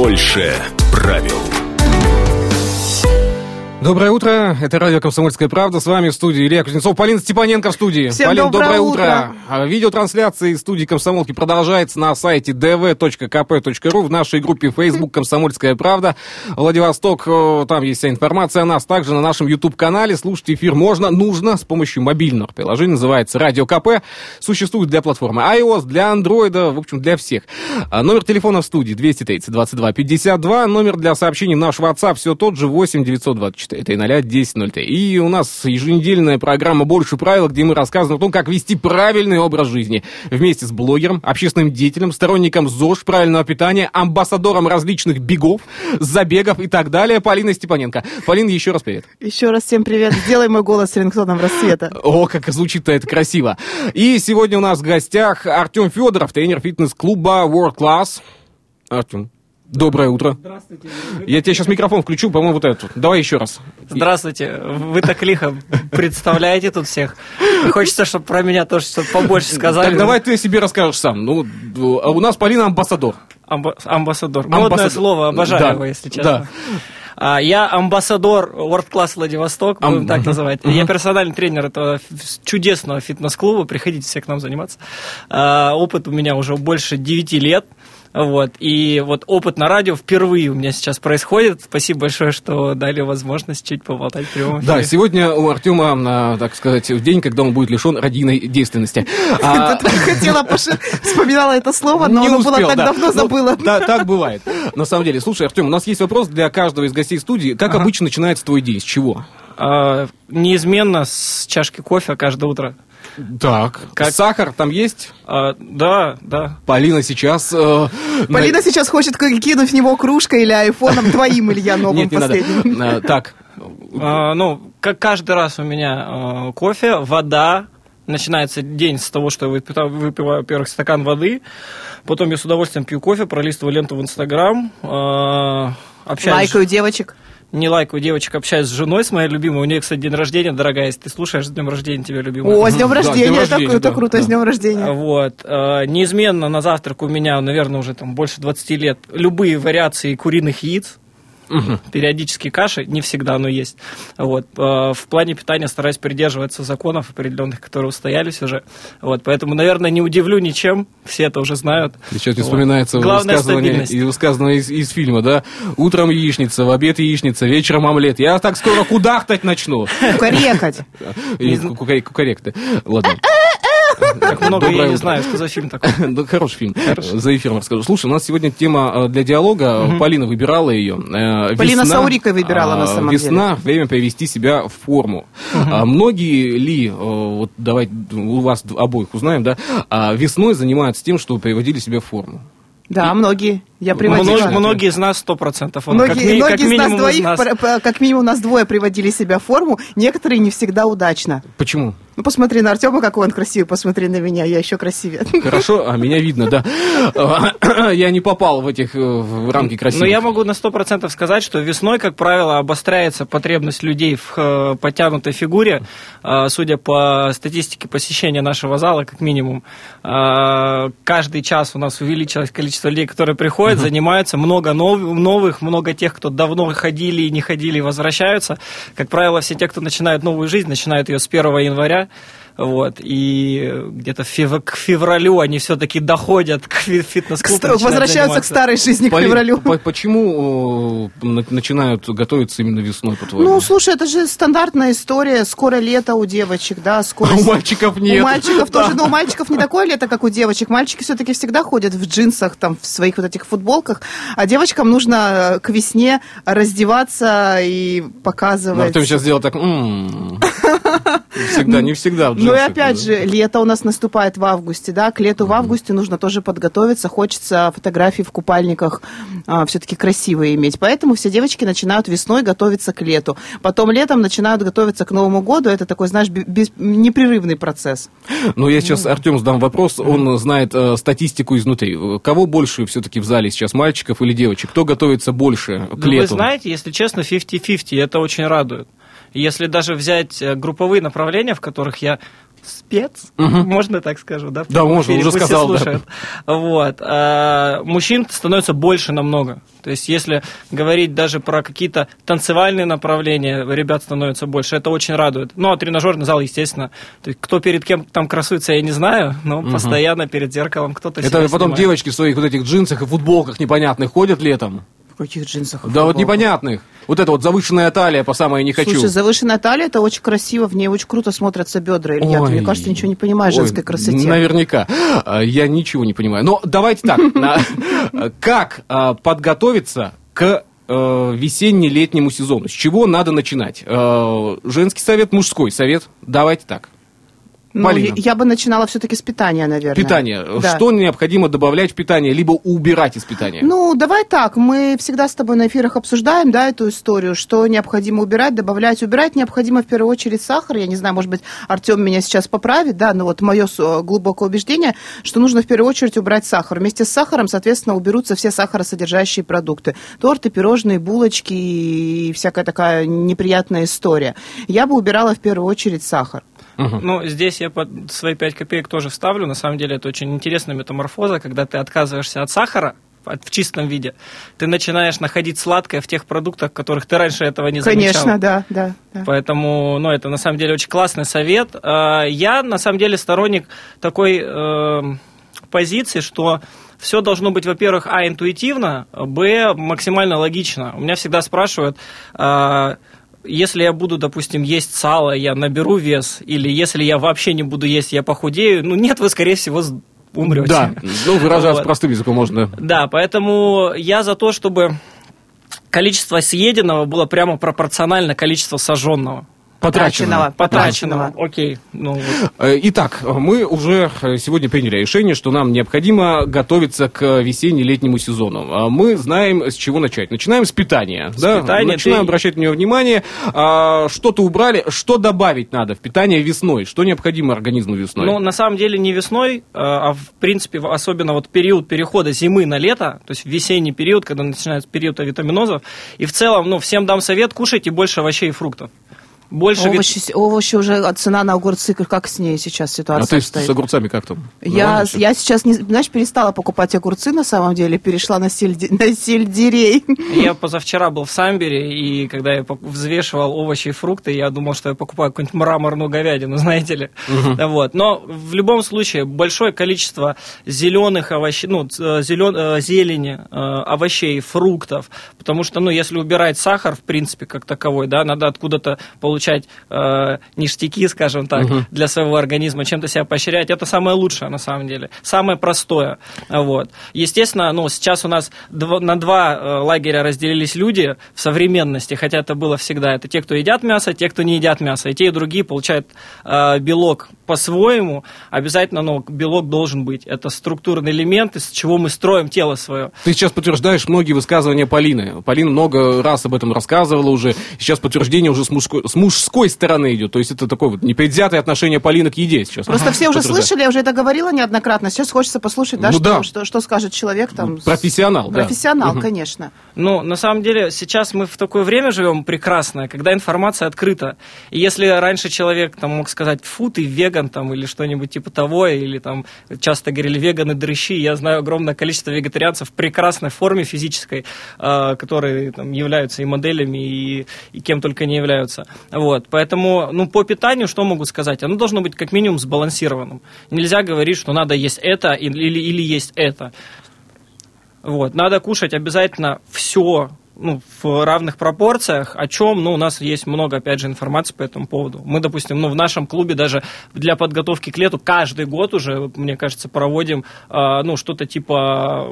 Больше правил. Доброе утро, это радио «Комсомольская правда». С вами в студии Илья Кузнецов, Полина Степаненко в студии. Всем Полин, доброе, доброе утро. утро. А, Видеотрансляция из студии «Комсомолки» продолжается на сайте dv.kp.ru в нашей группе Facebook «Комсомольская правда». Владивосток, там есть вся информация о нас. Также на нашем YouTube-канале слушать эфир можно, нужно с помощью мобильного приложения. Называется «Радио КП». Существует для платформы iOS, для Android, в общем, для всех. А, Номер телефона в студии 230 22 52. Номер для сообщений в наш WhatsApp все тот же 8 924 300 10 И у нас еженедельная программа «Больше правил», где мы рассказываем о том, как вести правильный образ жизни. Вместе с блогером, общественным деятелем, сторонником ЗОЖ, правильного питания, амбассадором различных бегов, забегов и так далее, Полина Степаненко. Полина, еще раз привет. Еще раз всем привет. Сделай мой голос рингтоном рассвета. О, как звучит-то это красиво. И сегодня у нас в гостях Артем Федоров, тренер фитнес-клуба World Class. Артем, доброе утро. Здравствуйте. Я тебе сейчас микрофон включу, по-моему, вот этот. Давай еще раз. Здравствуйте. Вы так лихо представляете тут всех. Хочется, чтобы про меня тоже что-то побольше сказали. Так давай ты себе расскажешь сам. Ну, а у нас Полина амбассадор. Амба- амбассадор. Модное Амбассадор. слово, обожаю Да, его, если честно. да. А, Я амбассадор World Class Владивосток, Ам- будем так называть. Я персональный тренер этого чудесного фитнес-клуба. Приходите все к нам заниматься. А, Опыт у меня уже больше 9 лет. Вот. И вот опыт на радио впервые у меня сейчас происходит. Спасибо большое, что дали возможность чуть поболтать в прямом Да, сегодня у Артема, а, так сказать, день, когда он будет лишен радийной действенности. А, Ты хотела, вспоминала это слово, но Не оно было так да. давно Ну, забыла. Да, так бывает. На самом деле. Слушай, Артем, у нас есть вопрос для каждого из гостей студии. Как обычно начинается твой день? С чего? А, неизменно с чашки кофе каждое утро. Так. Как- Сахар там есть? А, да, да. Полина сейчас... э, Полина сейчас хочет кинуть в него кружкой или айфоном твоим, Илья, на- новым Нет, не надо. последним. Э, Так. А, ну, как каждый раз у меня а, кофе, вода. Начинается день с того, что я выпита- выпиваю, во-первых, стакан воды. Потом я с удовольствием пью кофе, пролистываю ленту в Инстаграм. а, общаюсь... Лайкаю девочек. Не лайкаю девочек, общаюсь с женой, с моей любимой. У нее, кстати, день рождения, дорогая. Если ты слушаешь, с днем рождения тебя, любимая. О, с днем Да, рождения, это рождения, это да, круто, да. с днем рождения. Вот. Неизменно на завтрак у меня, наверное, уже там больше 20 лет любые вариации куриных яиц. Периодически каши, не всегда оно есть. Вот. А, В плане питания стараюсь придерживаться законов определенных, которые устоялись уже. Вот. Поэтому, наверное, не удивлю ничем. Все это уже знают. Сейчас мне Вот. вспоминается Главное высказывание, стабильность. и высказывание из, из фильма, да? Утром яичница, в обед яичница, вечером омлет. Я так скоро кудахтать начну. Кукарекать. И кукаре- кукаректы. Ладно. Так много Доброе я не знаю, что за фильм такой. Да, хороший фильм. За эфиром расскажу. Слушай, у нас сегодня тема э, для диалога. Полина выбирала ее. Э, Полина Саурика выбирала на а, самом Весна, время привести себя в форму. А Многие ли, э, вот давайте у вас обоих узнаем, да, а, весной занимаются тем, что приводили себя в форму. Да, многие. Я приводила. Многие, многие из нас сто процентов. Многие, как, ми- многие как из нас двоих, из нас. как минимум, у нас двое приводили себя в форму, некоторые не всегда удачно. Почему? Ну, посмотри на Артема, какой он красивый, посмотри на меня, я еще красивее. Хорошо, а меня видно, да. Я не попал в этих э, в рамки красивых. Но я могу на сто процентов сказать, что весной, как правило, обостряется потребность людей в э, подтянутой фигуре. Э, Судя по статистике посещения нашего зала, как минимум, э, каждый час у нас увеличилось количество людей, которые приходят, занимаются. Много нов- новых, много тех, кто давно ходили и не ходили, возвращаются. Как правило, все те, кто начинают новую жизнь, начинают ее с 1 января. Вот, и где-то фев- к февралю они все-таки доходят к фи- К фитнес-клубу. Возвращаются к старой жизни, к Полин, февралю. по- почему на- начинают готовиться именно весной, по-твоему? Ну, слушай, это же стандартная история. Скоро лето у девочек, да, скоро... А у мальчиков нет. У мальчиков Да. тоже, но у мальчиков не такое лето, как у девочек. Мальчики все-таки всегда ходят в джинсах, там, в своих вот этих футболках, а девочкам нужно э, к весне раздеваться и Ну, показывать. Артем сейчас сделал так... «М-м-м». Всегда, не всегда. в Ну и опять да. же, лето у нас наступает в августе, да, к лету в августе нужно тоже подготовиться, хочется фотографии в купальниках все-таки красивые иметь, поэтому все девочки начинают весной готовиться к лету, потом летом начинают готовиться к Новому году, это такой, знаешь, бе- без- непрерывный процесс. Ну, я сейчас Артем задам вопрос. Он знает э, статистику изнутри. Кого больше все-таки в зале сейчас, мальчиков или девочек? Кто готовится больше к Ну, вы лету? знаете, если честно, 50-50, и это очень радует. Если даже взять э, групповые направления, в которых я спец, Мгм. можно так скажу, да? Да, можно, уже сказал, да. слушают. Вот. А, Мужчин становится больше намного. То есть, если говорить даже про какие-то танцевальные направления, ребят становится больше. Это очень радует. Ну, а тренажерный зал, естественно. То есть, кто перед кем там красуется, я не знаю, но постоянно перед зеркалом кто-то Это потом снимает. девочки в своих вот этих джинсах и футболках непонятных ходят летом. Каких джинсах? Да вот непонятных. Вот это вот завышенная талия по самое не хочу. Слушай, завышенная талия, это очень красиво, в ней очень круто смотрятся бедра. Илья, ты, Ой. мне кажется, ничего не понимаешь Ой, женской красоте. Наверняка. А, Я ничего не понимаю. Но давайте так. Как а, подготовиться к э, весенне-летнему сезону? С чего надо начинать? Э, Женский совет, мужской совет? Давайте так. Ну, Полина. я, бы начинала все-таки с питания, наверное. Питание. Да. Что необходимо добавлять в питание, либо убирать из питания? Ну, давай так, мы всегда с тобой на эфирах обсуждаем, да, эту историю, что необходимо убирать, добавлять. Убирать необходимо в первую очередь сахар. Я не знаю, может быть, Артем меня сейчас поправит, да, но вот мое с- глубокое убеждение, что нужно в первую очередь убрать сахар. Вместе с сахаром, соответственно, уберутся все сахаросодержащие продукты. Торты, пирожные, булочки и всякая такая неприятная история. Я бы убирала в первую очередь сахар. Ну, здесь я под свои 5 копеек тоже вставлю. На самом деле это очень интересная метаморфоза, когда ты отказываешься от сахара в чистом виде, ты начинаешь находить сладкое в тех продуктах, которых ты раньше этого не замечал. Конечно, да, да. да. Поэтому, ну, это на самом деле очень классный совет. А, Я, на самом деле, сторонник такой э, позиции, что все должно быть, во-первых, а, интуитивно, б, максимально логично. У меня всегда спрашивают, а, если я буду, допустим, есть сало, я наберу вес, или если я вообще не буду есть, я похудею. Ну, нет, вы, скорее всего, умрете. Да, ну, выражаться Вот. простым языком можно. Да, поэтому я за то, чтобы количество съеденного было прямо пропорционально количеству сожженного. Потраченного. Потраченного. Окей. Ну, вот. Э, Итак, мы уже сегодня приняли решение, что нам необходимо готовиться к весенне-летнему сезону. А Мы знаем, с чего начать. Начинаем с питания. да? питания. Начинаем Ты- обращать на него внимание. А, Что-то убрали, что добавить надо в питание весной? Что необходимо организму весной? Ну, на самом деле не весной, а в принципе, особенно вот период перехода зимы на лето, то есть весенний период, когда начинается период авитаминозов. И в целом, ну, всем дам совет, кушайте больше овощей и фруктов. Больше Овощи, овощи уже, а цена на огурцы, как с ней сейчас а ситуация ты с, стоит? с огурцами как там? Я, Нормально я сейчас, не, знаешь, перестала покупать огурцы, на самом деле, перешла на, сельди- на сельдерей. Я позавчера был в Самбере, и когда я взвешивал овощи и фрукты, я думал, что я покупаю какую-нибудь мраморную говядину, знаете ли. Вот. Но в любом случае большое количество зеленых овощей, ну, ц- зелен, э, зелени, э, овощей, фруктов, потому что, ну, если убирать сахар, в принципе, как таковой, да, надо откуда-то получать э, ништяки, скажем так, для своего организма, чем-то себя поощрять. Это самое лучшее, на самом деле. Самое простое. Вот. Естественно, ну, сейчас у нас дво- на два э, лагеря разделились люди в современности, хотя это было всегда. Это те, кто едят мясо, те, кто не едят мясо. И те, и другие получают э, белок по-своему. Обязательно, ну, белок должен быть. Это структурный элемент, из чего мы строим тело свое. Ты сейчас подтверждаешь многие высказывания Полины. Полина много раз об этом рассказывала уже. Сейчас подтверждение уже с мужской, с мужской стороны идет. То есть это такое вот непредвзятое отношение Полины к еде сейчас. Просто все уже слышали, я уже это говорила неоднократно. Сейчас хочется послушать, да, Ну что, да. Что, что скажет человек там. с- Профессионал, да. Профессионал, Мгм. конечно. Ну, на самом деле, сейчас мы в такое время живем прекрасное, когда информация открыта. И если раньше человек там мог сказать, фу, ты веган там, или что-нибудь типа того, или там часто говорили веганы дрыщи, я знаю огромное количество вегетарианцев в прекрасной форме физической, э, которые там, являются и моделями, и, и кем только не являются. Вот. Поэтому, ну, по питанию что могу сказать? Оно должно быть как минимум сбалансированным. Нельзя говорить, что надо есть это или, или есть это. Вот. Надо кушать обязательно все ну, в равных пропорциях, о чем, ну, у нас есть много, опять же, информации по этому поводу. Мы, допустим, ну, в нашем клубе даже для подготовки к лету каждый год уже, мне кажется, проводим, э, ну, что-то типа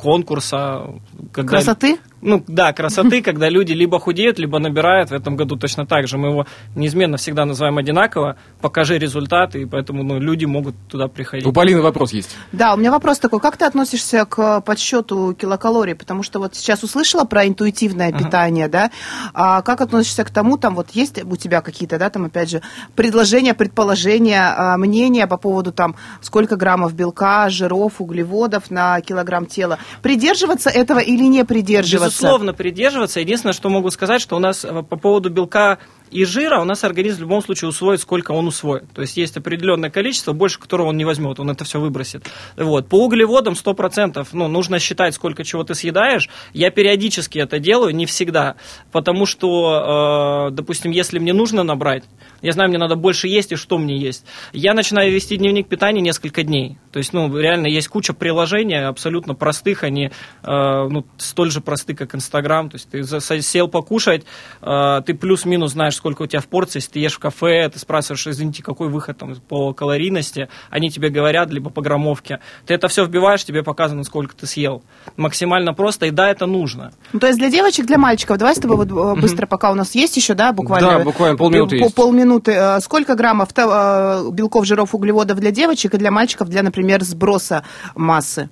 конкурса. Когда, Красоты? Ну, да, красоты, когда люди либо худеют, либо набирают. В этом году точно так же. Мы его неизменно всегда называем одинаково. Покажи результаты, и поэтому, ну, люди могут туда приходить. У Полины вопрос есть. Да, у меня вопрос такой. Как ты относишься к подсчету килокалорий? Потому что вот сейчас услышала про интуитивное питание, да? А как относишься к тому, там вот есть у тебя какие-то, да, там опять же, предложения, предположения, а, мнения по поводу там сколько граммов белка, жиров, углеводов на килограмм тела? Придерживаться этого или не придерживаться? Безусловно, придерживаться. Единственное, что могу сказать, что у нас э, по поводу белка и жира у нас организм в любом случае усвоит, сколько он усвоит. То есть есть определенное количество, больше которого он не возьмет, он это все выбросит. Вот. По углеводам 100%, ну, нужно считать, сколько чего ты съедаешь. Я периодически это делаю, не всегда, потому что, э, допустим, если мне нужно набрать, я знаю, мне надо больше есть и что мне есть. Я начинаю вести дневник питания несколько дней. То есть, ну, реально есть куча приложений абсолютно простых, они э, ну, столь же просты, как Инстаграм. То есть ты сел покушать, э, ты плюс-минус знаешь, сколько у тебя в порции, если ты ешь в кафе, ты спрашиваешь, извините, какой выход там по калорийности, они тебе говорят, либо по граммовке. Ты это все вбиваешь, тебе показано, сколько ты съел. Максимально просто, и да, это нужно. Ну, то есть для девочек, для мальчиков, давай с тобой вот э, быстро, пока у нас есть еще, да, буквально? Да, буквально полминуты есть. Полминуты минуты. Э, сколько граммов э, белков, жиров, углеводов для девочек и для мальчиков для, например, сброса массы?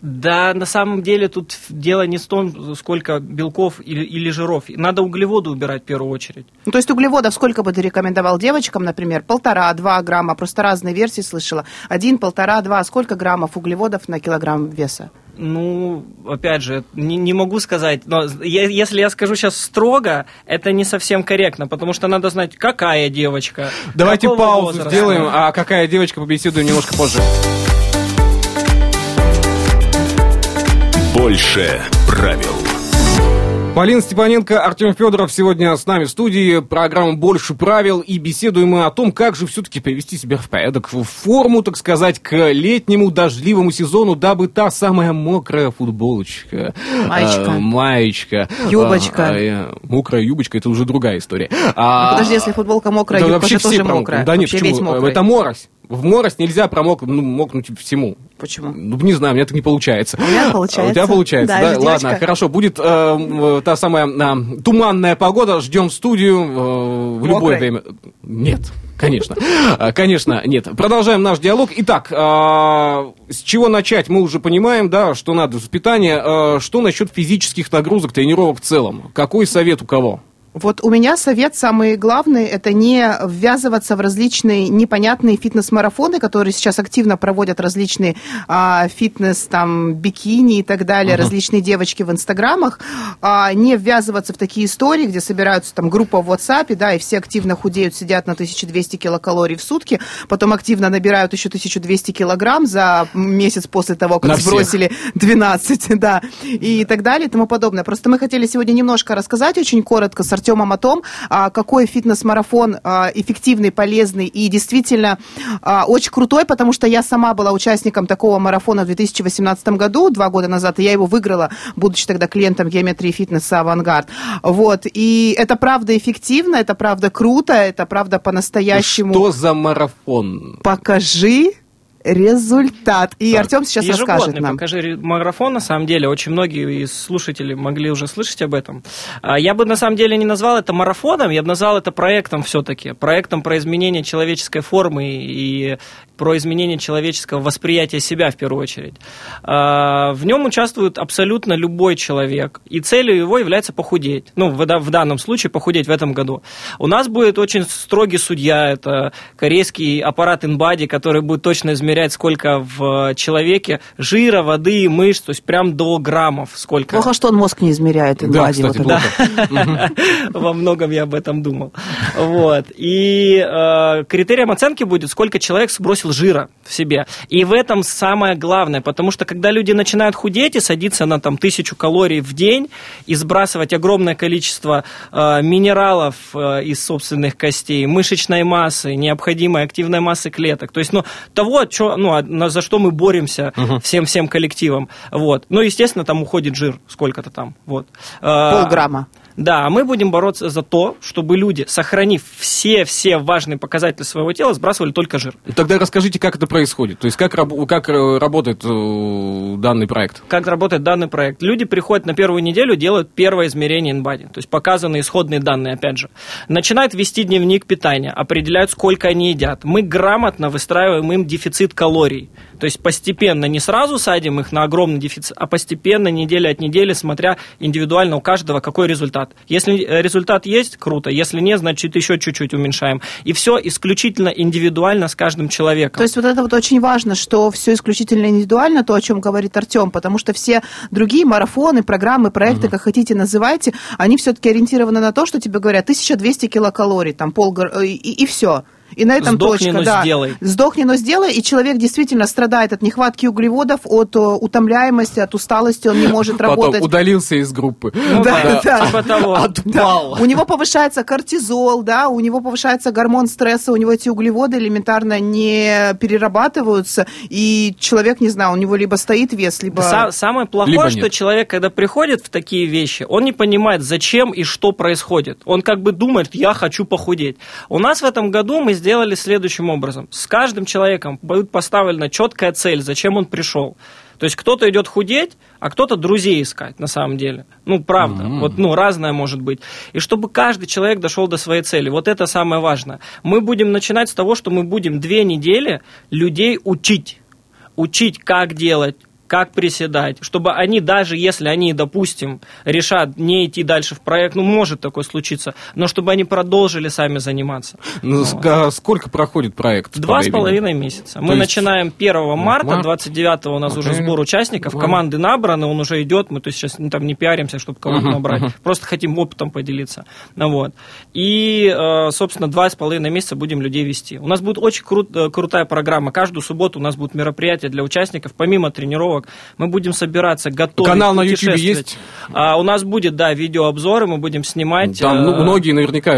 Да, на самом деле тут дело не в том, сколько белков или, или жиров. Надо углеводы убирать в первую очередь. Ну, то есть углеводов сколько бы ты рекомендовал девочкам, например? Полтора-два грамма. Просто разные версии слышала. Один, полтора, два. Сколько граммов углеводов на килограмм веса? Ну, опять же, не, не могу сказать, но я, если я скажу сейчас строго, это не совсем корректно, потому что надо знать, какая девочка. Давайте паузу возраста. сделаем, а какая девочка побеседуем немножко позже. Больше правил. Полина Степаненко, Артем Федоров сегодня с нами в студии. Программа «Больше правил» и беседуем мы о том, как же все-таки привести себя в порядок, в форму, так сказать, к летнему дождливому сезону, дабы та самая мокрая футболочка, маечка, э, маечка юбочка. Э, э, мокрая юбочка, это уже другая история. А, ну, подожди, если футболка мокрая, да, юбка вообще тоже мокрая. Да нет, почему? Это морось. В морось нельзя промокнуть, ну, мокнуть всему. Почему? Ну, не знаю, у меня так не получается. У меня получается. У тебя получается, да? да? Ладно, хорошо. Будет э, та самая э, туманная погода. Ждем студию э, в любое время. Нет. Конечно, э, конечно, нет. Продолжаем наш диалог. Итак, э, с чего начать? Мы уже понимаем, да, что надо с питания. Э, что насчет физических нагрузок, тренировок в целом? Какой совет у кого? Вот у меня совет самый главный – это не ввязываться в различные непонятные фитнес-марафоны, которые сейчас активно проводят различные а, фитнес, там, бикини и так далее, uh-huh. различные девочки в инстаграмах, а, не ввязываться в такие истории, где собираются там группа в WhatsApp, да, и все активно худеют, сидят на 1200 килокалорий в сутки, потом активно набирают еще 1200 килограмм за месяц после того, как на сбросили всех. 12, да, и так далее и тому подобное. Просто мы хотели сегодня немножко рассказать очень коротко с Артемом о том, а, какой фитнес-марафон а, эффективный, полезный и действительно а, очень крутой, потому что я сама была участником такого марафона в 2018 году, два года назад, и я его выиграла, будучи тогда клиентом геометрии фитнеса «Авангард». Вот, и это правда эффективно, это правда круто, это правда по-настоящему... Что за марафон? Покажи результат. И так. Артем сейчас расскажет нам. покажи марафон, на самом деле, очень многие из слушателей могли уже слышать об этом. А, я бы на самом деле не назвал это марафоном, я бы назвал это проектом все-таки, проектом про изменение человеческой формы и про изменение человеческого восприятия себя в первую очередь. А, в нем участвует абсолютно любой человек, и целью его является похудеть. Ну, в, в данном случае похудеть в этом году. У нас будет очень строгий судья, это корейский аппарат InBody, который будет точно измерять, сколько в человеке жира, воды, мышц, то есть прям до граммов сколько. Плохо, что он мозг не измеряет. Да, кстати, вот да. Во многом я об этом думал. Вот. И э, критерием оценки будет, сколько человек сбросил жира в себе. И в этом самое главное, потому что когда люди начинают худеть и садиться на там тысячу калорий в день и сбрасывать огромное количество э, минералов э, из собственных костей, мышечной массы, необходимой активной массы клеток, то есть ну, того, чё, ну, а, за что мы боремся всем-всем коллективом. Вот. Ну, естественно, там уходит жир сколько-то там. Вот. Э, Полграмма. Да, а мы будем бороться за то, чтобы люди, сохранив все-все важные показатели своего тела, сбрасывали только жир. Тогда расскажите, как это происходит. То есть как, как э, работает э, данный проект? Как работает данный проект? Люди приходят на первую неделю, делают первое измерение InBody, то есть показаны исходные данные, опять же. Начинают вести дневник питания, определяют, сколько они едят. Мы грамотно выстраиваем им дефицит калорий. То есть постепенно, не сразу садим их на огромный дефицит, а постепенно, неделя от недели, смотря индивидуально у каждого, какой результат результат. Если э, результат есть, круто. Если нет, значит еще чуть-чуть уменьшаем. И все исключительно индивидуально с каждым человеком. То есть вот это вот очень важно, что все исключительно индивидуально, то, о чем говорит Артем, потому что все другие марафоны, программы, проекты, угу. как хотите называйте, они все-таки ориентированы на то, что тебе говорят 1200 килокалорий, там пол и, и, и все. И на этом Сдохни, точка, но да. Сделай. Сдохни, но сделай. И человек действительно страдает от нехватки углеводов, от э, утомляемости, от усталости, он не может работать. Потом удалился из группы. Ну, да, да. Типа того. Отпал. Да. У него повышается кортизол, да, у него повышается гормон стресса, у него эти углеводы элементарно не перерабатываются, и человек, не знаю, у него либо стоит вес, либо... Са- самое плохое, что человек, когда приходит в такие вещи, он не понимает, зачем и что происходит. Он как бы думает, я хочу похудеть. У нас в этом году мы сделали следующим образом. С каждым человеком будет поставлена четкая цель, зачем он пришел. То есть кто-то идет худеть, а кто-то друзей искать, на самом деле. Ну, правда. Mm-hmm. Вот, ну, разное может быть. И чтобы каждый человек дошел до своей цели. Вот это самое важное. Мы будем начинать с того, что мы будем две недели людей учить. Учить, как делать, как приседать, чтобы они, даже если они, допустим, решат не идти дальше в проект, ну, может такое случиться, но чтобы они продолжили сами заниматься. Ну, вот. сколько проходит проект? Два с половиной месяца. Мы есть... начинаем 1 марта, 29 у нас okay. уже сбор участников, okay. команды набраны, он уже идет, мы то есть, сейчас ну, там не пиаримся, чтобы кого-то uh-huh, набрать, uh-huh. просто хотим опытом поделиться. Ну, вот. И, э, собственно, два с половиной месяца будем людей вести. У нас будет очень крут, э, крутая программа. Каждую субботу у нас будут мероприятия для участников, помимо тренировок, тренировок. Мы будем собираться, готовить, Канал на YouTube есть? А, у нас будет, да, видеообзоры, мы будем снимать. Там ну, э, многие наверняка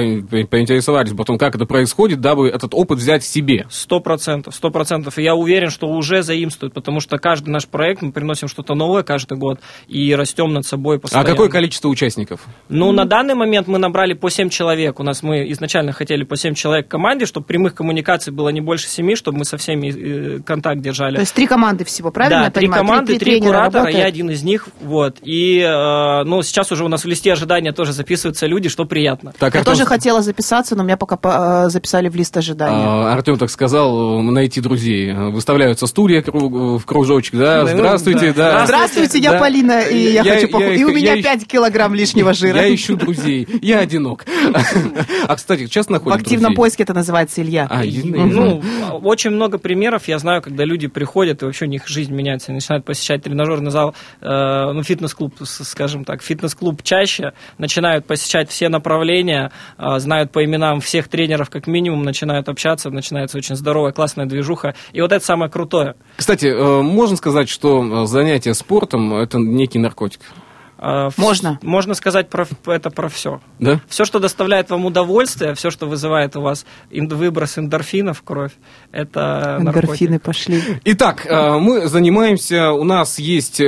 поинтересовались потом, как это происходит, дабы этот опыт взять себе. Сто процентов, сто процентов. И я уверен, что уже заимствуют, потому что каждый наш проект, мы приносим что-то новое каждый год и растем над собой постоянно. А какое количество участников? Ну, mm-hmm. на данный момент мы набрали по 7 человек. У нас мы изначально хотели по 7 человек в команде, чтобы прямых коммуникаций было не больше 7, чтобы мы со всеми э, контакт держали. То есть три команды всего, правильно? Да, три команды, три, три куратора, работает. я один из них. Вот. И э, ну, сейчас уже у нас в листе ожидания тоже записываются люди, что приятно. Так, я Артем... тоже хотела записаться, но меня пока э, записали в лист ожидания. А, Артем так сказал, найти друзей. Выставляются студия в кружочек, да? Здравствуйте, да. Здравствуйте, я Полина, и я, хочу похудеть. И у меня 5 килограмм лишнего жира. Я ищу друзей, я одинок. А, кстати, часто находят В активном поиске это называется Илья. А, ну, очень много примеров я знаю, когда люди приходят, и вообще у них жизнь меняется, и начинают посещать тренажерный зал, э, ну, фитнес-клуб, скажем так, фитнес-клуб чаще, начинают посещать все направления, э, знают по именам всех тренеров как минимум, начинают общаться, начинается очень здоровая, классная движуха. И вот это самое крутое. Кстати, э, можно сказать, что занятие спортом – это некий наркотик? А, можно. Можно сказать про это про все. Да? Все, что доставляет вам удовольствие, все, что вызывает у вас выброс эндорфинов в кровь, это Эндорфины наркотик. пошли. Итак, э, мы занимаемся, у нас есть э,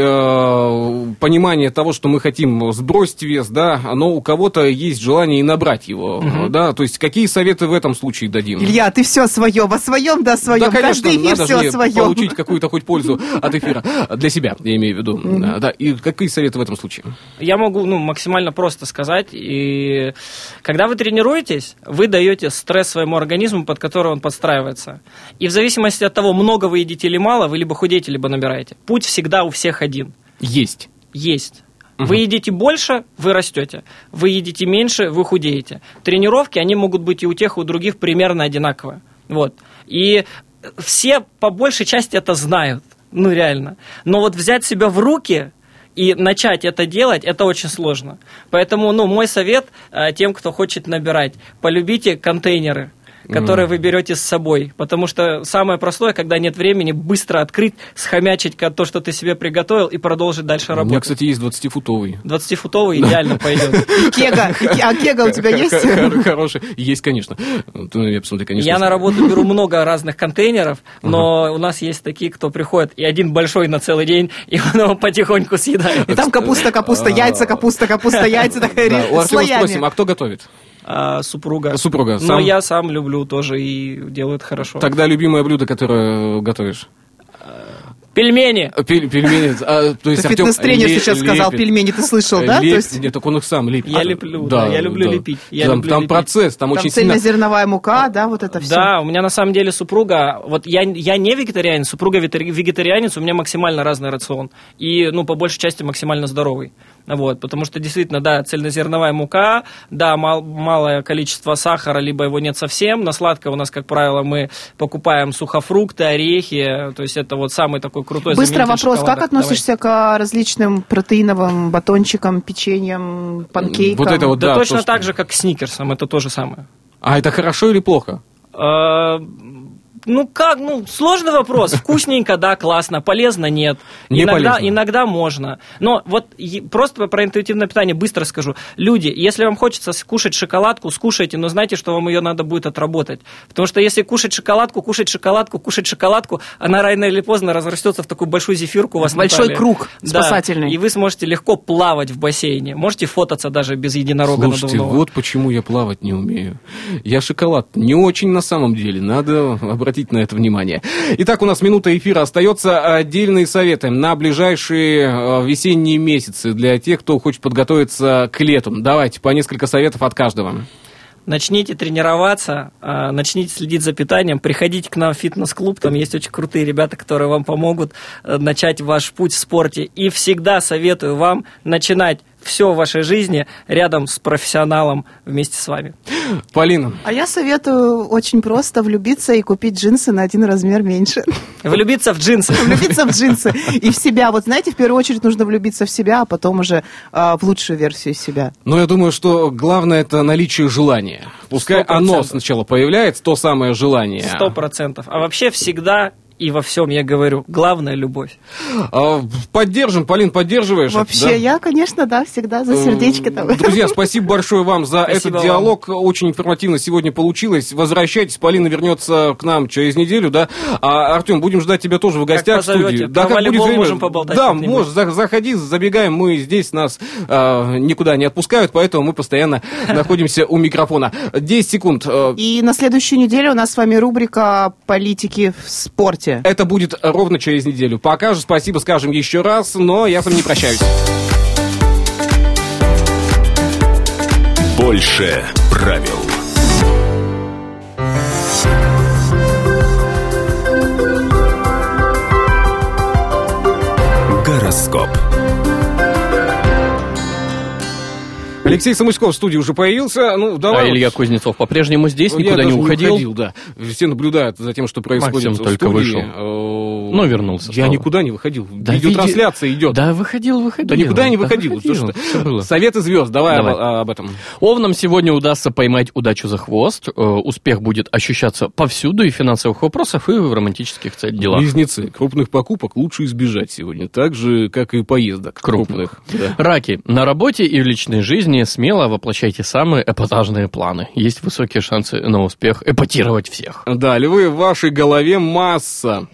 понимание того, что мы хотим сбросить вес, да, но у кого-то есть желание и набрать его, угу. да, то есть какие советы в этом случае дадим? Илья, ты все о своем, о своем, да, о своем. Да, конечно, Каждый эфир все о своем. получить какую-то хоть пользу от эфира. Для себя, я имею в виду. Да, и какие советы в этом случае? Я могу ну, максимально просто сказать. И когда вы тренируетесь, вы даете стресс своему организму, под который он подстраивается. И в зависимости от того, много вы едите или мало, вы либо худеете, либо набираете. Путь всегда у всех один. Есть. Есть. Вы едите больше, вы растете. Вы едите меньше, вы худеете. Тренировки, они могут быть и у тех, и у других примерно одинаковые. Вот. И все по большей части это знают. Ну, реально. Но вот взять себя в руки и начать это делать, это очень сложно. Поэтому, ну, мой совет э, тем, кто хочет набирать, полюбите контейнеры которые mm. вы берете с собой. Потому что самое простое, когда нет времени, быстро открыть, схомячить то, что ты себе приготовил, и продолжить дальше работать. У меня, кстати, есть 20-футовый. 20-футовый идеально пойдет. Кега. А кега у тебя есть? Хороший. Есть, конечно. Ну, я посмотрю, конечно. Я на работу беру много разных контейнеров, но у нас есть такие, кто приходит, и один большой на целый день, и он его потихоньку съедает. И там капуста, капуста, яйца, капуста, капуста, яйца, такая слоями. спросим, а кто готовит? А, супруга. Супруга. Сам? Но я сам люблю тоже и делают хорошо. Тогда любимое блюдо, которое готовишь? Пельмени. Пель, пельмени. А, то есть фитнес-тренер сейчас лепит. сказал пельмени, ты слышал, да? Леп... То есть... Нет, так он их сам лепит. Я а, леплю, да, да я люблю да. лепить. Я там люблю там лепить. процесс, там, там очень сильно... цельнозерновая мука, да, вот это все. Да, у меня на самом деле супруга, вот я, я не вегетарианец, супруга вегетарианец, у меня максимально разный рацион. И, ну, по большей части максимально здоровый. Вот, потому что действительно, да, цельнозерновая мука, да, мал, малое количество сахара, либо его нет совсем. На сладкое у нас, как правило, мы покупаем сухофрукты, орехи, то есть это вот самый такой крутой Быстро вопрос, шоколада. как относишься Давай. к различным протеиновым батончикам, печеньям, панкейкам? Вот это вот, да, да точно то, так же, как к сникерсам, это то же самое. А это хорошо или плохо? Ну как, ну сложный вопрос. Вкусненько, да, классно, полезно, нет. Не иногда, полезно. иногда можно. Но вот просто про интуитивное питание быстро скажу. Люди, если вам хочется скушать шоколадку, скушайте, но знайте, что вам ее надо будет отработать. Потому что если кушать шоколадку, кушать шоколадку, кушать шоколадку, она рано или поздно разрастется в такую большую зефирку у вас Большой на круг спасательный. Да, и вы сможете легко плавать в бассейне. Можете фототься даже без единорога Слушайте, надувного. вот почему я плавать не умею. Я шоколад не очень на самом деле. Надо обратить на это внимание. Итак, у нас минута эфира остается. Отдельные советы на ближайшие э, весенние месяцы для тех, кто хочет подготовиться к лету. Давайте по несколько советов от каждого. Начните тренироваться, а, начните следить за питанием, приходите к нам в фитнес-клуб, там есть очень крутые ребята, которые вам помогут э, начать ваш путь в спорте. И всегда советую вам начинать все в вашей жизни рядом с профессионалом вместе с вами. Полина. А я советую очень просто влюбиться и купить джинсы на один размер меньше. Влюбиться в джинсы. Влюбиться в джинсы и в себя. Вот знаете, в первую очередь нужно влюбиться в себя, а потом уже э, в лучшую версию себя. Ну, я думаю, что главное это наличие желания. Пускай 100%. оно сначала появляется, то самое желание. Сто процентов. А вообще всегда и во всем я говорю, главное любовь. А, Поддержим, Полин, поддерживаешь? Вообще, Да? я, конечно, да, всегда за сердечко там. Друзья, спасибо большое вам за Спасибо этот вам. диалог. Очень информативно сегодня получилось. Возвращайтесь, Полина вернется к нам через неделю, да? А, Артем, будем ждать тебя тоже в гостях в позовете. студии. Про как будет время. можем поболтать Да, можешь, за- заходи, забегаем. Мы здесь, нас а, никуда не отпускают, поэтому мы постоянно находимся у микрофона. 10 секунд. Э, И на следующей неделе у нас с вами рубрика «Политики в спорте». Это будет ровно через неделю. Пока же спасибо скажем еще раз, но я с вами не прощаюсь. Больше правил. Гороскоп. Алексей Самуськов в студии уже появился. Ну, давай. А Илья Кузнецов по-прежнему здесь, Я никуда даже не уходил. да. Все наблюдают за тем, что происходит Максим в только студии. вышел. Но вернулся Я снова. никуда не выходил. Да Видеотрансляция идет. Да, выходил, выходил. Да никуда я не Да выходил. выходил, Что было. Советы звезд. Давай, Давай. Об, об этом. Овнам сегодня удастся поймать удачу за хвост. Э, Успех будет ощущаться повсюду и в финансовых вопросах, и в романтических кстати, делах. Близнецы. Крупных покупок лучше избежать сегодня. Так же, как и поездок крупных. Крупных. Да. Раки. На работе и в личной жизни смело воплощайте самые эпатажные планы. Есть высокие шансы на успех эпатировать всех. Да, львы, в вашей голове масса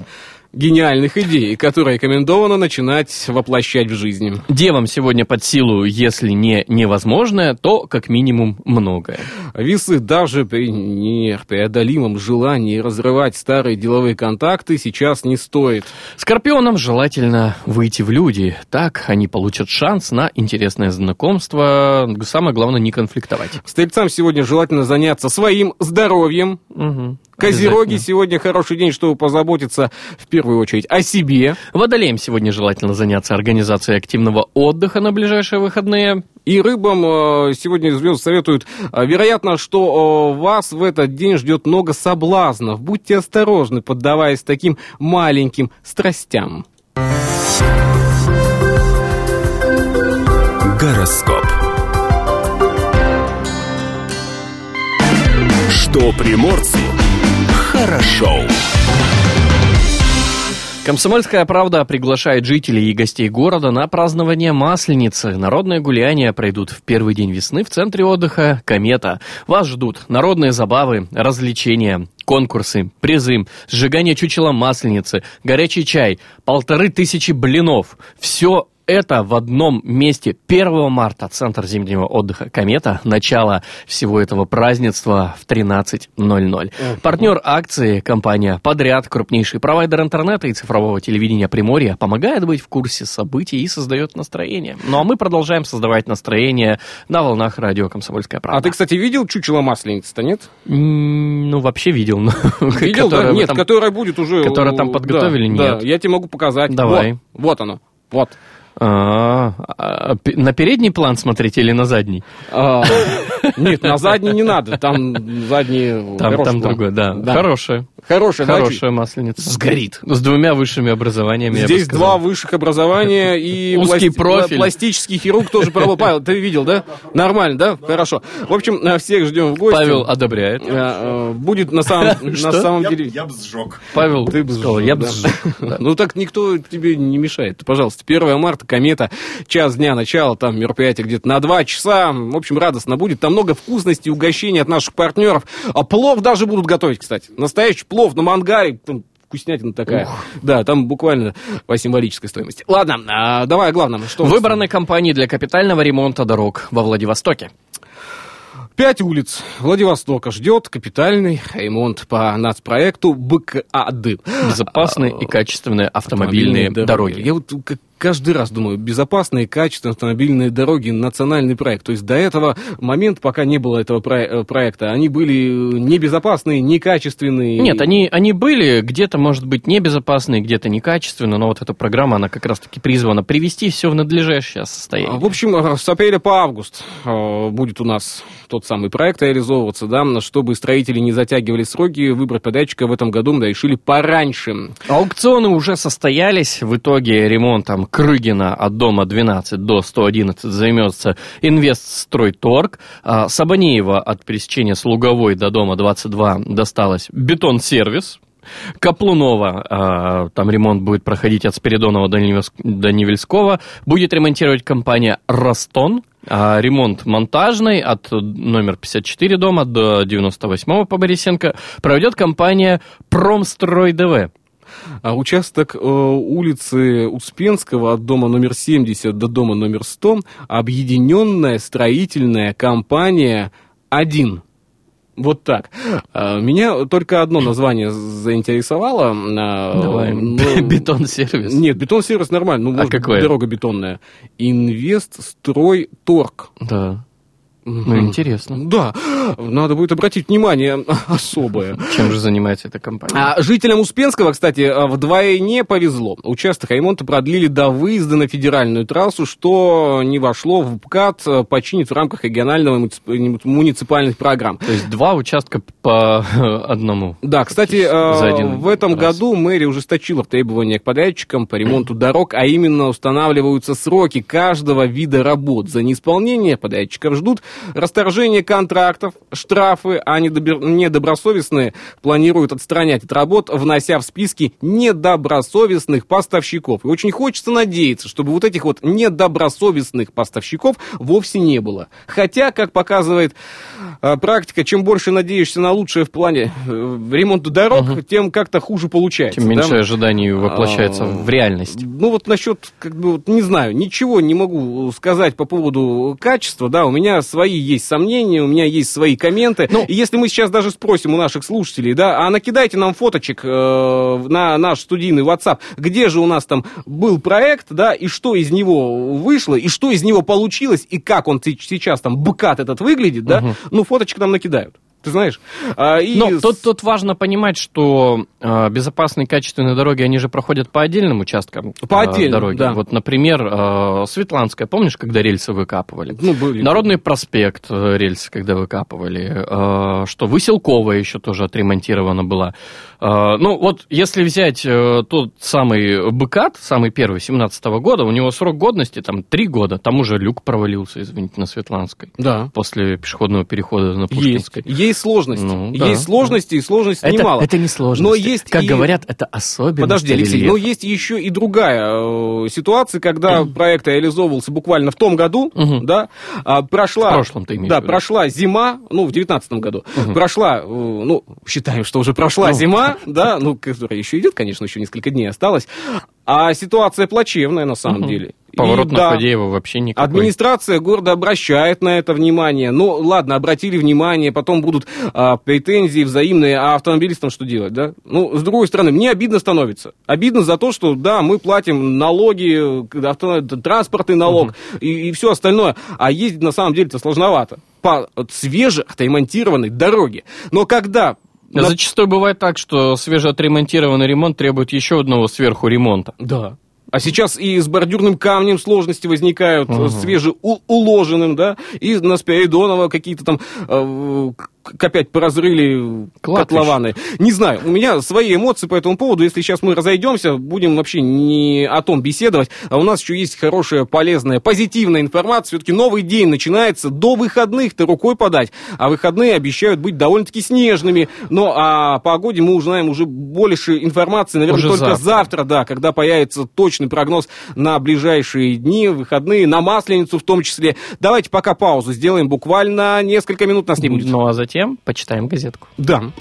гениальных идей, которые рекомендовано начинать воплощать в жизни. Девам сегодня под силу, если не невозможное, то как минимум многое. Весы даже при непреодолимом желании разрывать старые деловые контакты сейчас не стоит. Скорпионам желательно выйти в люди. Так они получат шанс на интересное знакомство. Самое главное, не конфликтовать. Стрельцам сегодня желательно заняться своим здоровьем. Мгм. Козероги сегодня хороший день, чтобы позаботиться в первую очередь о себе. Водолеям сегодня желательно заняться организацией активного отдыха на ближайшие выходные. И рыбам э, сегодня звезды советуют, э, вероятно, что э, вас в этот день ждет много соблазнов. Будьте осторожны, поддаваясь таким маленьким страстям. Гороскоп. Что приморцу хорошо. Комсомольская правда приглашает жителей и гостей города на празднование Масленицы. Народные гуляния пройдут в первый день весны в центре отдыха «Комета». Вас ждут народные забавы, развлечения, конкурсы, призы, сжигание чучела Масленицы, горячий чай, полторы тысячи блинов. Все это в одном месте 1 марта, Центр зимнего отдыха «Комета». Начало всего этого празднества в 13.00. Партнер акции – компания «Подряд», крупнейший провайдер интернета и цифрового телевидения Приморья, помогает быть в курсе событий и создает настроение. Ну а мы продолжаем создавать настроение на волнах радио «Комсомольская правда». А ты, кстати, видел чучело масленицы-то, нет? Ну, вообще видел. Видел, да? Нет, которая будет уже... которое там э, подготовили, нет. Я тебе могу показать. Давай. Вот оно. Вот. А, а, на передний план смотреть или на задний? А, Нет, на задний не надо, там задний Там, там план. другой, да. Да. Хорошая. Хорошая, да, Хорошая масленица. Сгорит. С двумя высшими образованиями, я бы Здесь два высших образования и Узкий профиль. пластический хирург тоже пробовал. Павел, ты видел, да? Нормально, да? Хорошо. В общем, э, всех ждем в гости. Павел одобряет. Э, э, Будет на самом, на самом деле... я бы сжег. Павел Ты бы сказал, сжег, я бы сжег. Ну так никто тебе не мешает. Пожалуйста, 1 марта, комета, час дня начала, там мероприятие где-то на 2 часа. В общем, радостно будет. Там много вкусностей, угощений от наших партнеров. А плов даже будут готовить, кстати. Настоящий плов на мангаре. Там вкуснятина такая. Да, там буквально по символической стоимости. Ладно, а, давай о главном. Что? Выбраны компании для капитального ремонта дорог во Владивостоке. Пять улиц Владивостока ждет капитальный ремонт по нацпроекту БКАД. Безопасные и качественные автомобильные дороги. Я вот как каждый раз думаю, безопасные, качественные автомобильные дороги, национальный проект. То есть до этого момента, пока не было этого про- э, проекта, они были небезопасные, некачественные. Нет, они, они были где-то, может быть, небезопасные, где-то некачественные, но вот эта программа, она как раз-таки призвана привести все в надлежащее состояние. В общем, э, с апреля по август э, будет у нас тот самый проект реализовываться, да, чтобы строители не затягивали сроки, выбрать подрядчика в этом году мы решили пораньше. Аукционы уже состоялись. В итоге ремонтом Крыгина от дома 12 до 111 займется Инвестстройторг. А Сабанеева от пересечения с Луговой до дома 22 досталось Бетон-сервис. Каплунова, а, там ремонт будет проходить от Спиридонова до Невельского. Будет ремонтировать компания «Ростон». А ремонт монтажный от номер 54 дома до 98 по Борисенко проведет компания «Промстрой ДВ». А участок э, улицы Успенского от дома номер 70 до дома номер 100 объединенная строительная компания 1. Вот так. А, Меня только одно название заинтересовало. А, Давай. ну, Бетон-сервис. Нет, бетон-сервис нормально. Ну, А может, какое? дорога бетонная. Инвестстройторг. Да. Ну, интересно. Да, надо будет обратить внимание особое. Чем же занимается эта компания? А жителям Успенского, кстати, а, вдвойне повезло. Участок ремонта продлили до выезда на федеральную трассу, что не вошло в ПКАТ, а, починит в рамках регионального муници- муниципальных программ. То есть два участка по одному. Да, кстати, один в этом раз. году мэрия ужесточила требования к подрядчикам по ремонту дорог, а именно устанавливаются сроки каждого вида работ. За неисполнение подрядчиков ждут расторжение контрактов, штрафы, а недобросовестные планируют отстранять от работ, внося в списки недобросовестных поставщиков. И очень хочется надеяться, чтобы вот этих вот недобросовестных поставщиков вовсе не было. Хотя, как показывает э, практика, чем больше надеешься на лучшее в плане э, ремонта дорог, тем как-то хуже получается. Тем да? меньше ожиданий воплощается А, в реальность. Ну вот насчет, как бы, вот, не знаю, ничего не могу сказать по поводу качества, да, у меня свои есть сомнения, у меня есть свои комменты. Ну- и если мы сейчас даже спросим у наших слушателей, да, а накидайте нам фоточек э, на наш студийный WhatsApp, где же у нас там был проект, да, и что из него вышло, и что из него получилось, и как он се- сейчас там быкат этот выглядит, да, ну фоточек нам накидают. Ты знаешь? А, и Но тут, тут важно понимать, что э, безопасные качественные дороги, они же проходят по отдельным участкам По э, отдельным, дороги. да. Вот, например, э, Светланская, помнишь, когда рельсы выкапывали? Ну, были. Народный проспект э, рельсы, когда выкапывали. Э, что, Выселковая еще тоже отремонтирована была. Э, ну, вот если взять э, тот самый БКАТ, самый первый, 17 года, у него срок годности там три года. Там уже люк провалился, извините, на Светланской. Да. После пешеходного перехода на Есть. Пушкинской. Есть сложности. Ну, да, есть сложности, и сложности Это, немало. это не сложно. Но есть как и- говорят, это особенность Подожди, Алексей, рельефа. но есть еще и другая э, ситуация, когда проект реализовывался буквально в том году, Мгм. да, а, прошла... В прошлом ты имеешь Да, в виду. прошла зима, ну, в девятнадцатом году, прошла, э, ну, считаем, что уже прошла Ну. зима, да, ну, которая еще идет, конечно, еще несколько дней осталось, а ситуация плачевная на самом Мгм. деле. Поворот И, на да, Фадеева вообще никакой. Администрация города обращает на это внимание. Ну, ладно, обратили внимание, потом будут а, претензии взаимные, а автомобилистам что делать, да? Ну, с другой стороны, мне обидно становится. Обидно за то, что, да, мы платим налоги, авто- транспортный налог и, все остальное, а ездить на самом деле-то сложновато по свежеотремонтированной дороге. Но когда... На- Зачастую бывает так, что свежеотремонтированный ремонт требует еще одного сверху ремонта. Да. А сейчас и с бордюрным камнем сложности возникают, Ага. свежеуложенным, да, и на Спиридонова какие-то там э, опять поразрыли Кладбище. котлованы. Не знаю, у меня свои эмоции по этому поводу. Если сейчас мы разойдемся, будем вообще не о том беседовать, а у нас еще есть хорошая, полезная, позитивная информация. Все-таки новый день начинается до выходных-то рукой подать, а выходные обещают быть довольно-таки снежными. Но о погоде мы узнаем уже больше информации, наверное, Уже только завтра. завтра, да, когда появится точный прогноз на ближайшие дни, выходные, на Масленицу в том числе. Давайте пока паузу сделаем, буквально несколько минут нас не будет. Ну а затем почитаем газетку. Да. Мне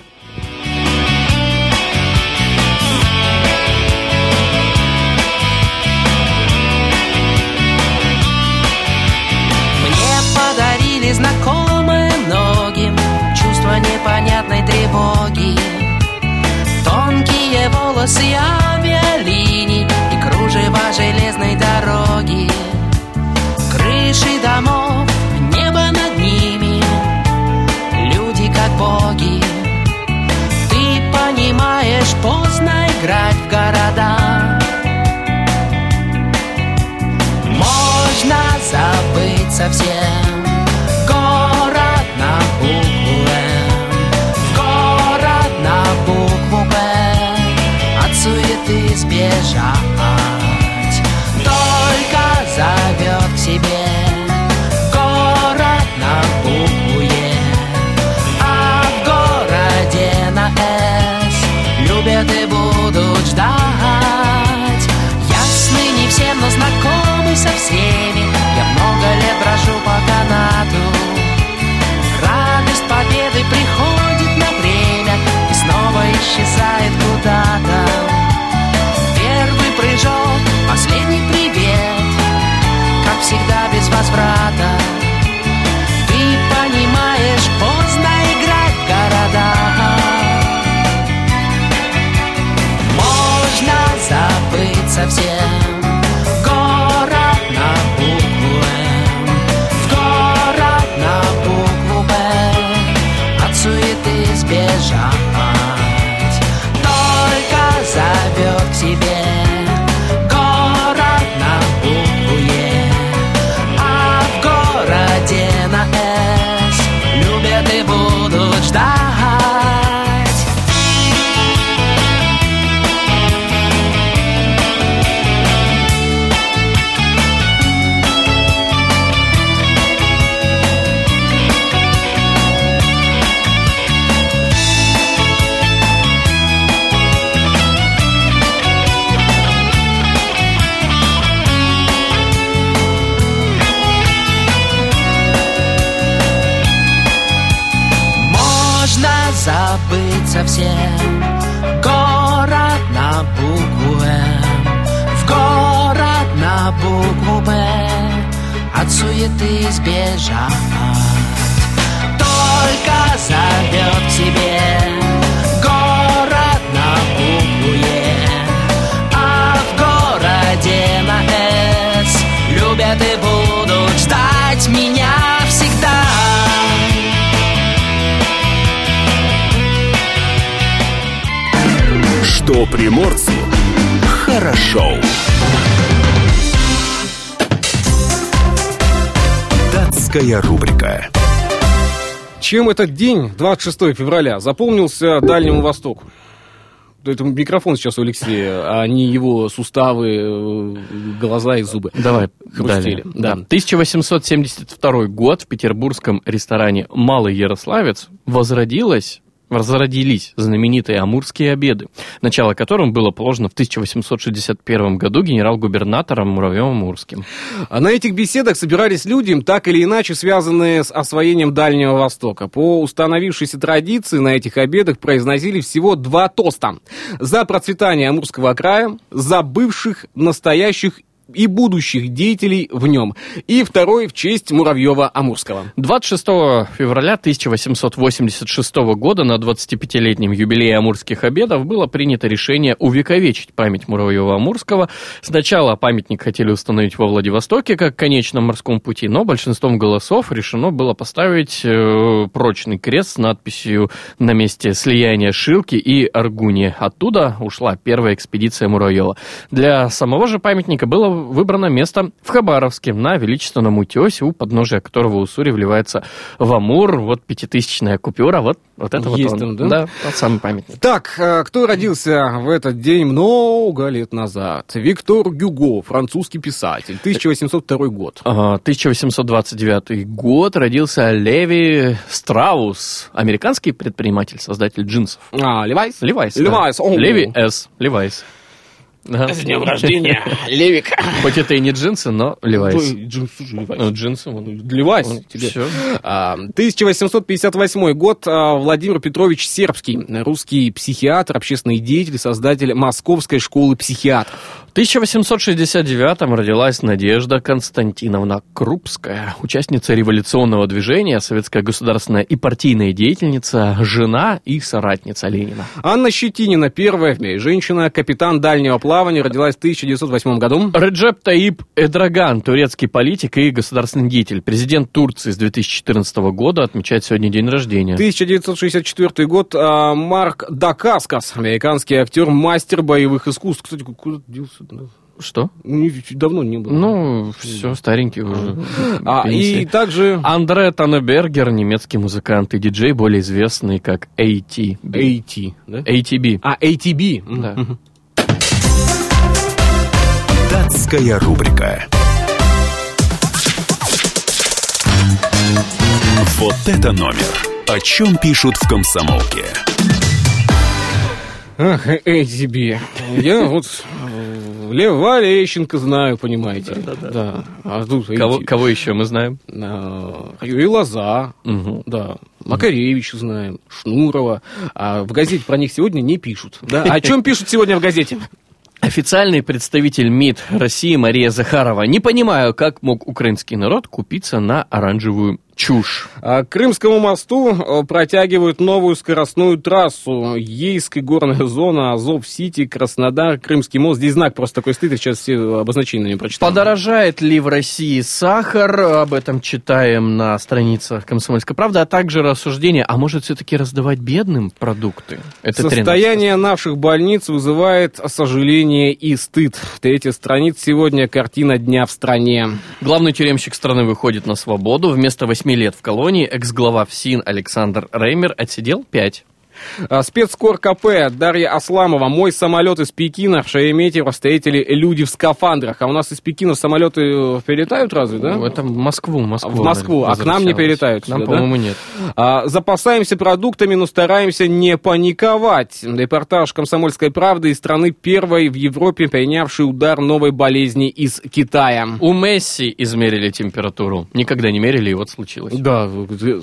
подарили знакомые ноги Чувство непонятной тревоги Тонкие волосы авиалиний И кружева железной дороги Крыши домов, небо над ними боги. Ты понимаешь, поздно играть в города. Можно забыть совсем Город на букву М город на букву П От суеты сбежать. Только зовет к себе От суеты сбежать Только зовет к себе Город на букву А в городе на С Любят и будут ждать меня всегда. Что приморцу хорошо. Датская рубрика. Чем этот день, 26 февраля, запомнился Дальнему Востоку? Это микрофон сейчас у Алексея, а не его суставы, э, глаза и зубы. Давай Хрустели, далее. да. 1872 год в петербургском ресторане «Малый Ярославец» возродилась Разродились знаменитые амурские обеды, начало которым было положено в 1861 году генерал-губернатором Муравьевым-Амурским. А на этих беседах собирались люди, так или иначе связанные с освоением Дальнего Востока. По установившейся традиции на этих обедах произносили всего два тоста. За процветание Амурского края, за бывших, настоящих и будущих деятелей в нем. И второй в честь Муравьева-Амурского. 26 февраля 1886 года на 25-летнем юбилее Амурских обедов было принято решение увековечить память Муравьева-Амурского. Сначала памятник хотели установить во Владивостоке как конечном морском пути, но большинством голосов решено было поставить э, прочный крест с надписью на месте слияния Шилки и Аргуни. Оттуда ушла первая экспедиция Муравьева. Для самого же памятника было выбрано место в Хабаровске на величественном утесе, у подножия которого Уссури вливается в Амур. Вот пятитысячная купюра, вот, вот это Есть вот он. он, да? тот самый памятник. Так, э, кто родился в этот день много лет назад? Виктор Гюго, французский писатель, 1802 год. Ага, 1829 год родился Леви Страус, американский предприниматель, создатель джинсов. А, Levi's? Levi's. да. Levi's. Леви С. Levi's. Да. С днем рождения, Левик. Хоть это и не джинсы, но Levi's. Джинсы же Levi's. Ну, джинсы, вон. Levi's тебе. А, 1858 год. а, Владимир Петрович Сербский, русский психиатр, общественный деятель, создатель Московской школы психиатров. В 1869-м родилась Надежда Константиновна Крупская, участница революционного движения, советская государственная и партийная деятельница, жена и соратница Ленина. Анна Щетинина, первая в мире женщина, капитан дальнего плавания, родилась в 1908 году. Реджеп Таип Эдраган, турецкий политик и государственный деятель, президент Турции с 2014 года, отмечает сегодня день рождения. 1964 год. а, Марк Дакаскас, американский актер, мастер боевых искусств. Кстати, куда делся? Что? Не- давно не было. Ну, все, старенький уже. а, и также Андре Таннебергер, немецкий музыкант и диджей, более известный как ATB. AT, да? ATB. А, ATB. Да. Датская рубрика. Вот это номер. О чем пишут в комсомолке. Ах, ATB. Я вот э, Лева Лещенко знаю, понимаете. Да, А тут Кого, кого еще мы знаем? А, Юрий Лоза, Мгм. да, Макаревича знаем, Шнурова. А в газете про них сегодня не пишут. Да? О чем пишут сегодня в газете? Официальный представитель МИД России Мария Захарова. Не понимаю, как мог украинский народ купиться на оранжевую чушь. А К Крымскому мосту э, протягивают новую скоростную трассу. Ейск и горная зона, Азов-Сити, Краснодар, Крымский мост. Здесь знак просто такой я сейчас все обозначения на нем прочитал. Подорожает ли в России сахар? Об этом читаем на страницах «Комсомольской правды», а также рассуждение, а может все-таки раздавать бедным продукты? Это Состояние наших больниц вызывает сожаление и стыд. Третья страница сегодня картина дня в стране. Главный тюремщик страны выходит на свободу. Вместо 8 лет в колонии экс-глава ФСИН Александр Реймер отсидел 5. А, Спецкор КП Дарья Асламова. Мой самолет из Пекина в Шереметьево встретили люди в скафандрах. А у нас из Пекина самолеты э, перелетают разве, да? Это в Москву, Москву. В Москву, а к нам не перелетают К нам, сюда, да? по-моему, нет. А, Запасаемся продуктами, но стараемся не паниковать. Репортаж «Комсомольской правды» из страны первой в Европе, принявшей удар новой болезни из Китая. У Месси измерили температуру. Никогда не мерили, и вот случилось. Да,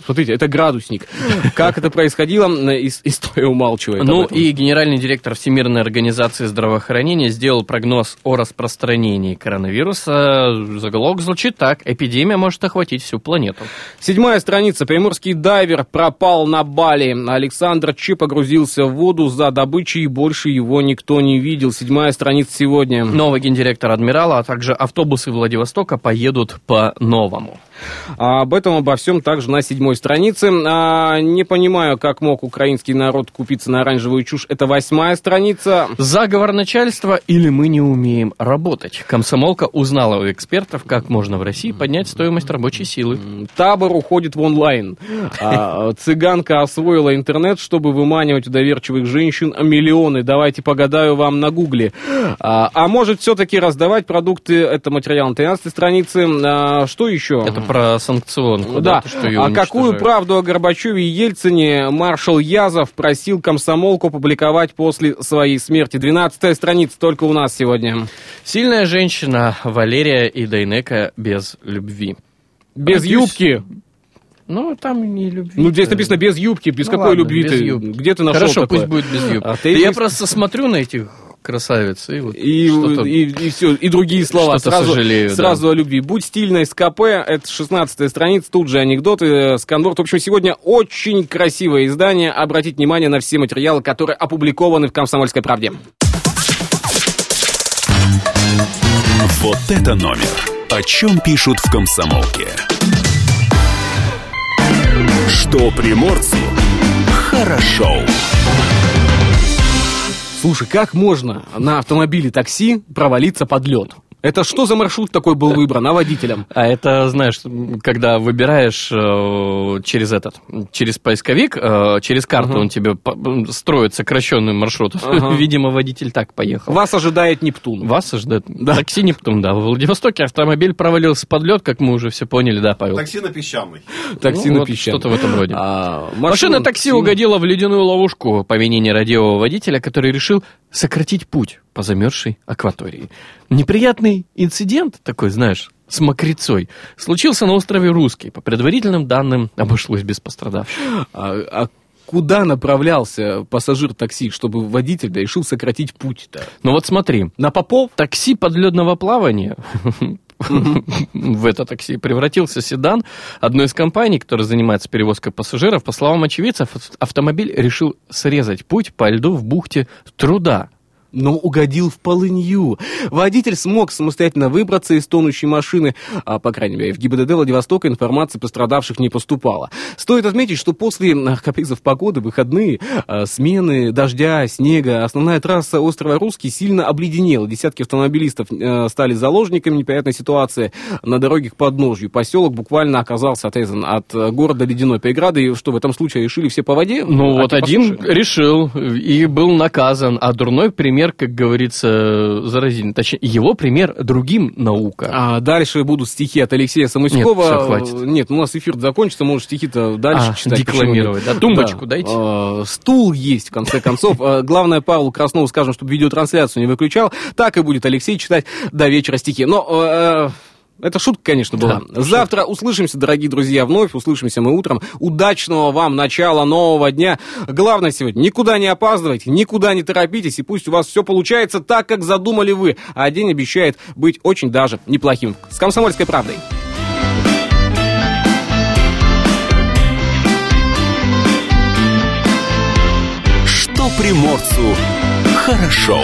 смотрите, это градусник. Как это происходило, ис- история умалчивает. Ну и генеральный директор Всемирной организации здравоохранения сделал прогноз о распространении коронавируса. Заголовок звучит так. Эпидемия может охватить всю планету. Седьмая страница. Приморский дайвер пропал на Бали. Александр Чи погрузился в воду за добычей, и больше его никто не видел. Седьмая страница сегодня. Новый гендиректор Адмирала, а также автобусы Владивостока поедут по-новому. А об этом, обо всем также на седьмой странице. А, не понимаю, как мог украинский народ купиться на оранжевую чушь. Это восьмая страница. Заговор начальства или мы не умеем работать? Комсомолка узнала у экспертов, как можно в России поднять стоимость рабочей силы. Табор уходит в онлайн. А, цыганка освоила интернет, чтобы выманивать у доверчивых женщин миллионы. Давайте погадаю вам на гугле. А, а может все-таки раздавать продукты, это материал на 13 странице. А, что еще? Это про санкционку, Да, ее а какую правду о Горбачеве и Ельцине маршал Язов просил комсомолку публиковать после своей смерти? 12 страница только у нас сегодня. Сильная женщина Валерия и Дайнека без любви. Без Надеюсь, юбки. Ну, там не любви. Ну, здесь написано без юбки. Без Ну какой ладно, любви без ты? юбки. Где ты нашел Хорошо, такое? пусть будет без юбки. А ты я просто смотрю на этих красавец. И, вот И, и, и все, и другие слова. Сразу, сожалею, да. сразу о любви. Будь стильной, СКП, это 16 страница, тут же анекдоты, сканворд. В общем, сегодня очень красивое издание. Обратите внимание на все материалы, которые опубликованы в «Комсомольской правде». Вот это номер. О чем пишут в комсомолке. Что приморцу хорошо. Слушай, как можно на автомобиле такси провалиться под лед? Это что за маршрут такой был выбран, а водителям? А это, знаешь, когда выбираешь э, через этот, через поисковик, э, через карту он тебе по- строит сокращенный маршрут. Видимо, водитель так поехал. Вас ожидает Нептун. Вас ожидает такси Нептун, да. В Владивостоке автомобиль провалился под лед, как мы уже все поняли, да, Павел? Такси на песчаный. Такси Ну, на вот песчаном. Что-то в этом роде. А, Машина такси угодила в ледяную ловушку по вине нерадивого водителя, который решил сократить путь по замерзшей акватории. Неприятный инцидент такой, знаешь, с мокрецой, случился на острове Русский. По предварительным данным, обошлось без пострадавших. А, а куда направлялся пассажир такси, чтобы водитель да, решил сократить путь-то? Но вот смотри, На Попов? такси подледного плавания в это такси превратился седан одной из компаний, которая занимается перевозкой пассажиров. По словам очевидцев, автомобиль решил срезать путь по льду в бухте Труда. Но угодил в полынью. Водитель смог самостоятельно выбраться из тонущей машины, а, по крайней мере, в ГИБДД Владивостока информации пострадавших не поступало. Стоит отметить, что после а, капризов погоды, выходные, а, смены, дождя, снега, основная трасса острова Русский сильно обледенела. Десятки автомобилистов э, стали заложниками неприятной ситуации на дороге к подножью. Поселок буквально оказался отрезан от города ледяной преградой, и что в этом случае решили все по воде? Ну А вот один послушай. решил и был наказан, а дурной пример, как говорится, заразительный. Точнее, его пример другим наука. А дальше будут стихи от Алексея Самуськова. Нет, всё, хватит. Нет, у нас эфир закончится, можешь стихи-то дальше А, читать. декламировать, да? Тумбочку дайте. А, стул есть, в конце концов. А, Главное, Павлу Краснову скажем, чтобы видеотрансляцию не выключал. Так и будет Алексей читать до вечера стихи. Но... это шутка, конечно, была. Завтра услышимся, дорогие друзья, вновь услышимся мы утром. Удачного вам начала нового дня. Главное сегодня, никуда не опаздывайте, никуда не торопитесь, и пусть у вас все получается так, как задумали вы. А день обещает быть очень даже неплохим. С «Комсомольской правдой». Что приморцу хорошо.